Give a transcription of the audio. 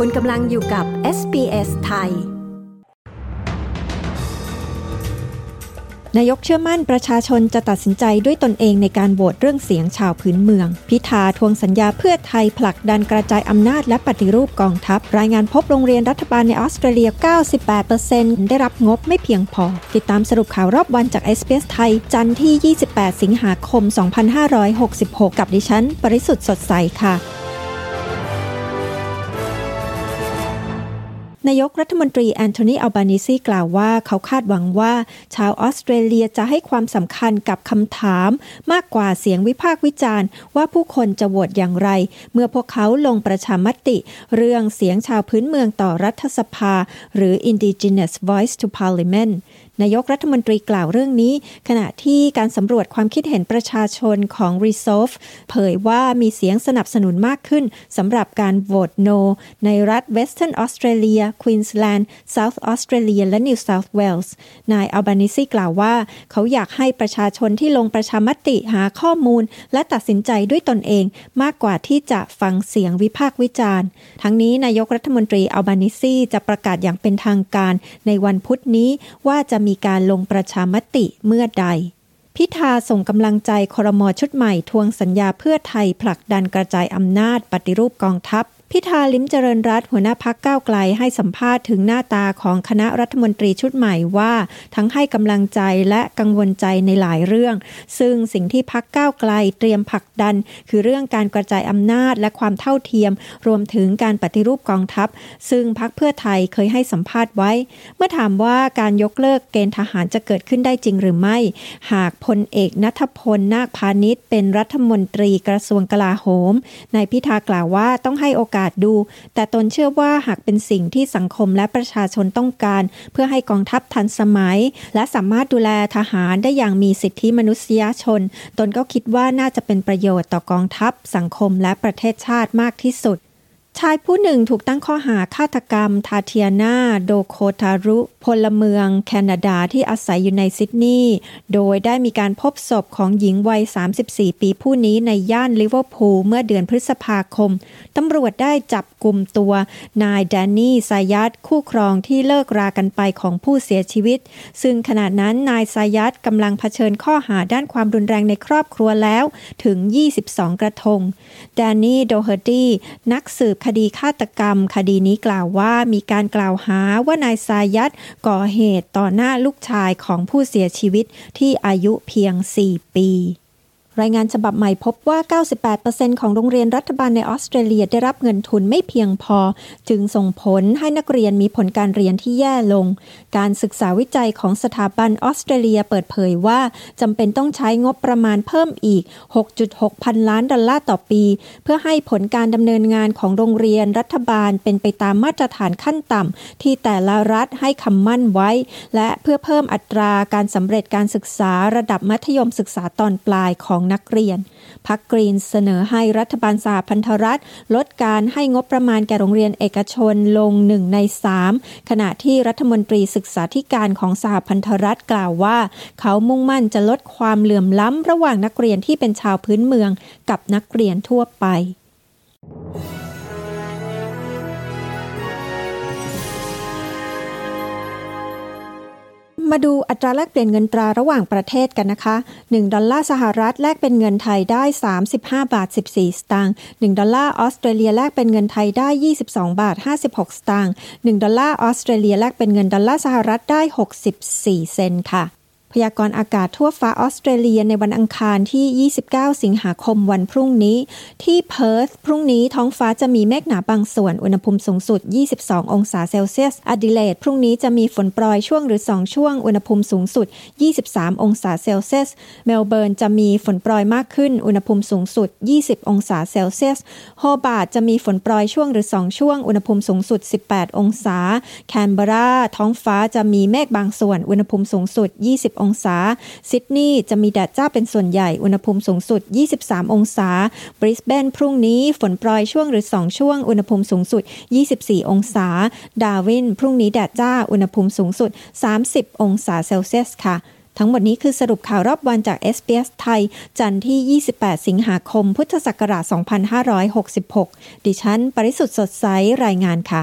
คุณกำลังอยู่กับ SBS ไทย นายกเชื่อมั่นประชาชนจะตัดสินใจด้วยตนเองในการโหวตเรื่องเสียงชาวพื้นเมือง พิธาทวงสัญญาเพื่อไทยผลักดันกระจายอำนาจและปฏิรูปกองทัพ รายงานพบโรงเรียนรัฐบาลในออสเตรเลีย 98%ได้รับงบไม่เพียงพอ ติดตามสรุปข่าวรอบวันจาก SBS ไทย จันทร์ที่ 28 สิงหาคม 2566 กับดิฉัน ปริสุทธ์สดใสค่ะ นายกรัฐมนตรีแอนโทนีอัลบานิซีกล่าวว่าเขาคาดหวังว่า ชาวออสเตรเลียจะให้ความสำคัญกับคำถามมากกว่าเสียงวิพากษ์วิจารณ์ ว่าผู้คนจะโหวตอย่างไร เมื่อพวกเขาลงประชามติ เรื่องเสียงชาวพื้นเมืองต่อรัฐสภา หรือ Indigenous Voice to Parliament นายกรัฐมนตรีกล่าวเรื่องนี้ ขณะที่การสำรวจความคิดเห็นประชาชนของ Resolve เผยว่ามีเสียงสนับสนุนมากขึ้นสำหรับการโหวต No ในรัฐ Western Australia Queensland South Australia และ New South Wales นายอัลบานิซีกล่าวว่า เขาอยากให้ประชาชนที่ลงประชามติหาข้อมูล และตัดสินใจด้วยตนเองมากกว่าที่จะฟังเสียงวิพากษ์วิจารณ์ ทั้งนี้นายกรัฐมนตรีอัลบานิซีจะประกาศอย่างเป็นทางการในวันพุธนี้ว่าจะมีการลงประชามติเมื่อใด พิธาส่งกำลังใจคอรมอชุดใหม่ทวงสัญญาเพื่อไทยผลักดันกระจายอำนาจปฏิรูปกองทัพ พิธาลิมเจริญรัตหัวหน้าพักก้าวไกลให้สัมภาษณ์ถึงหน้าตาของคณะรัฐมนตรีชุดใหม่ว่า ทั้งให้กำลังใจและกังวลใจในหลายเรื่อง ซึ่งสิ่งที่พักก้าวไกลเตรียมผลักดัน คือเรื่องการกระจายอำนาจและความเท่าเทียม รวมถึงการปฏิรูปกองทัพ ซึ่งพักเพื่อไทยเคยให้สัมภาษณ์ไว้ เมื่อถามว่าการยกเลิกเกณฑ์ทหารจะเกิดขึ้นได้จริงหรือไม่ หากพลเอกนัทพลนาคพาณิชย์เป็นรัฐมนตรีกระทรวงกลาโหมนายพิธากล่าวว่าต้องให้โอกาสดู แต่ตนเชื่อว่าหากเป็นสิ่งที่สังคมและประชาชนต้องการ เพื่อให้กองทัพทันสมัย และสามารถดูแลทหารได้อย่างมีสิทธิมนุษยชน ตนก็คิดว่าน่าจะเป็นประโยชน์ต่อกองทัพ สังคมและประเทศชาติมากที่สุดายผู้หนึ่งถูกตั้งข้อหาฆาตกรรม ทาเทียนา โดโคทารุ พลเมือง แคนาดาที่อาศัยอยู่ในซิดนีย์ โดยได้มีการพบศพของหญิงวัย 34 ปีผู้นี้ในย่านลิเวอร์พูลเมื่อเดือนพฤษภาคม ตำรวจได้จับกลุ่มตัว นายแดนนี่ซายัดคู่ครองที่เลิกรากันไปของผู้เสียชีวิต ซึ่งขณะนั้นนายซายัดกำลังเผชิญข้อหาด้านความรุนแรงในครอบครัวแล้วถึง 22 กระทงแดนนี่โดเฮอร์ตี้นักสืบคดีฆาตกรรม คดีนี้กล่าวว่ามีการกล่าวหาว่านายซายัดก่อเหตุต่อหน้าลูกชายของผู้เสียชีวิตที่อายุเพียง 4 ปี รายงานฉบับใหม่พบว่า 98%ของโรงเรียนรัฐบาลในออสเตรเลียได้รับเงินทุนไม่เพียงพอ จึงส่งผลให้นักเรียนมีผลการเรียนที่แย่ลง การศึกษาวิจัยของสถาบันออสเตรเลียเปิดเผยว่าจำเป็นต้องใช้งบประมาณเพิ่มอีก 6.6 พันล้านดอลลาร์ต่อปี เพื่อให้ผลการดำเนินงานของโรงเรียนรัฐบาลเป็นไปตามมาตรฐานขั้นต่ำที่แต่ละรัฐให้คำมั่นไว้ และเพื่อเพิ่มอัตราการสำเร็จการศึกษาระดับมัธยมศึกษาตอนปลายของนักเรียนพักกรีนเสนอให้รัฐบาลสหพันธรัฐ ลดการให้งบประมาณแก่โรงเรียนเอกชนลงหนึ่งในสามขณะที่รัฐมนตรีศึกษาธิการของสหพันธรัฐกล่าวว่า เขามุ่งมั่นจะลดความเหลื่อมล้ำระหว่างนักเรียนที่เป็นชาวพื้นเมืองกับนักเรียนทั่วไป มาดูอัตราแลกเปลี่ยนเงินตราระหว่างประเทศกันนะคะ 1 ดอลลาร์สหรัฐแลกเป็นเงินไทยได้ 35 บาท 14 สตางค์ 1 ดอลลาร์ออสเตรเลียแลกเป็นเงินไทยได้ 22 บาท 56 สตางค์ 1 ดอลลาร์ออสเตรเลียแลกเป็นเงินดอลลาร์สหรัฐได้ 64 เซนต์ค่ะ พยากรณ์อากาศทั่วฟ้าออสเตรเลียในวันอังคารที่ 29 สิงหาคมวันพรุ่งนี้ ที่เพิร์ธพรุ่งนี้ท้องฟ้าจะมีเมฆหนาบางส่วน อุณหภูมิสูงสุด 22 องศาเซลเซียสแอดิเลดพรุ่งนี้จะมีฝนโปรยช่วงหรือ 2 ช่วง อุณหภูมิสูงสุด 23 องศาเซลเซียส เมลเบิร์นจะมีฝนโปรยมากขึ้น อุณหภูมิสูงสุด 20 องศาเซลเซียส โฮบาร์ตจะมีฝนโปรยช่วงหรือ 2 ช่วง อุณหภูมิสูงสุด 18 องศา แคนเบรา ท้องฟ้าจะมีเมฆบางส่วน อุณหภูมิสูงสุด 20องศา ซิดนีย์จะมีแดดจ้าเป็นส่วนใหญ่ อุณหภูมิสูงสุด 23 องศา บริสเบนพรุ่งนี้ฝนโปรยช่วงหรือ 2 ช่วง อุณหภูมิสูงสุด 24 องศา ดาวิน พรุ่งนี้แดดจ้า อุณหภูมิสูงสุด 30 องศาเซลเซียสค่ะทั้งหมดนี้คือสรุปข่าวรอบวันจาก SBS ไทย จันทร์ที่ 28 สิงหาคม พุทธศักราช 2566 ดิฉัน ปริสุทธ์สดใส รายงานค่ะ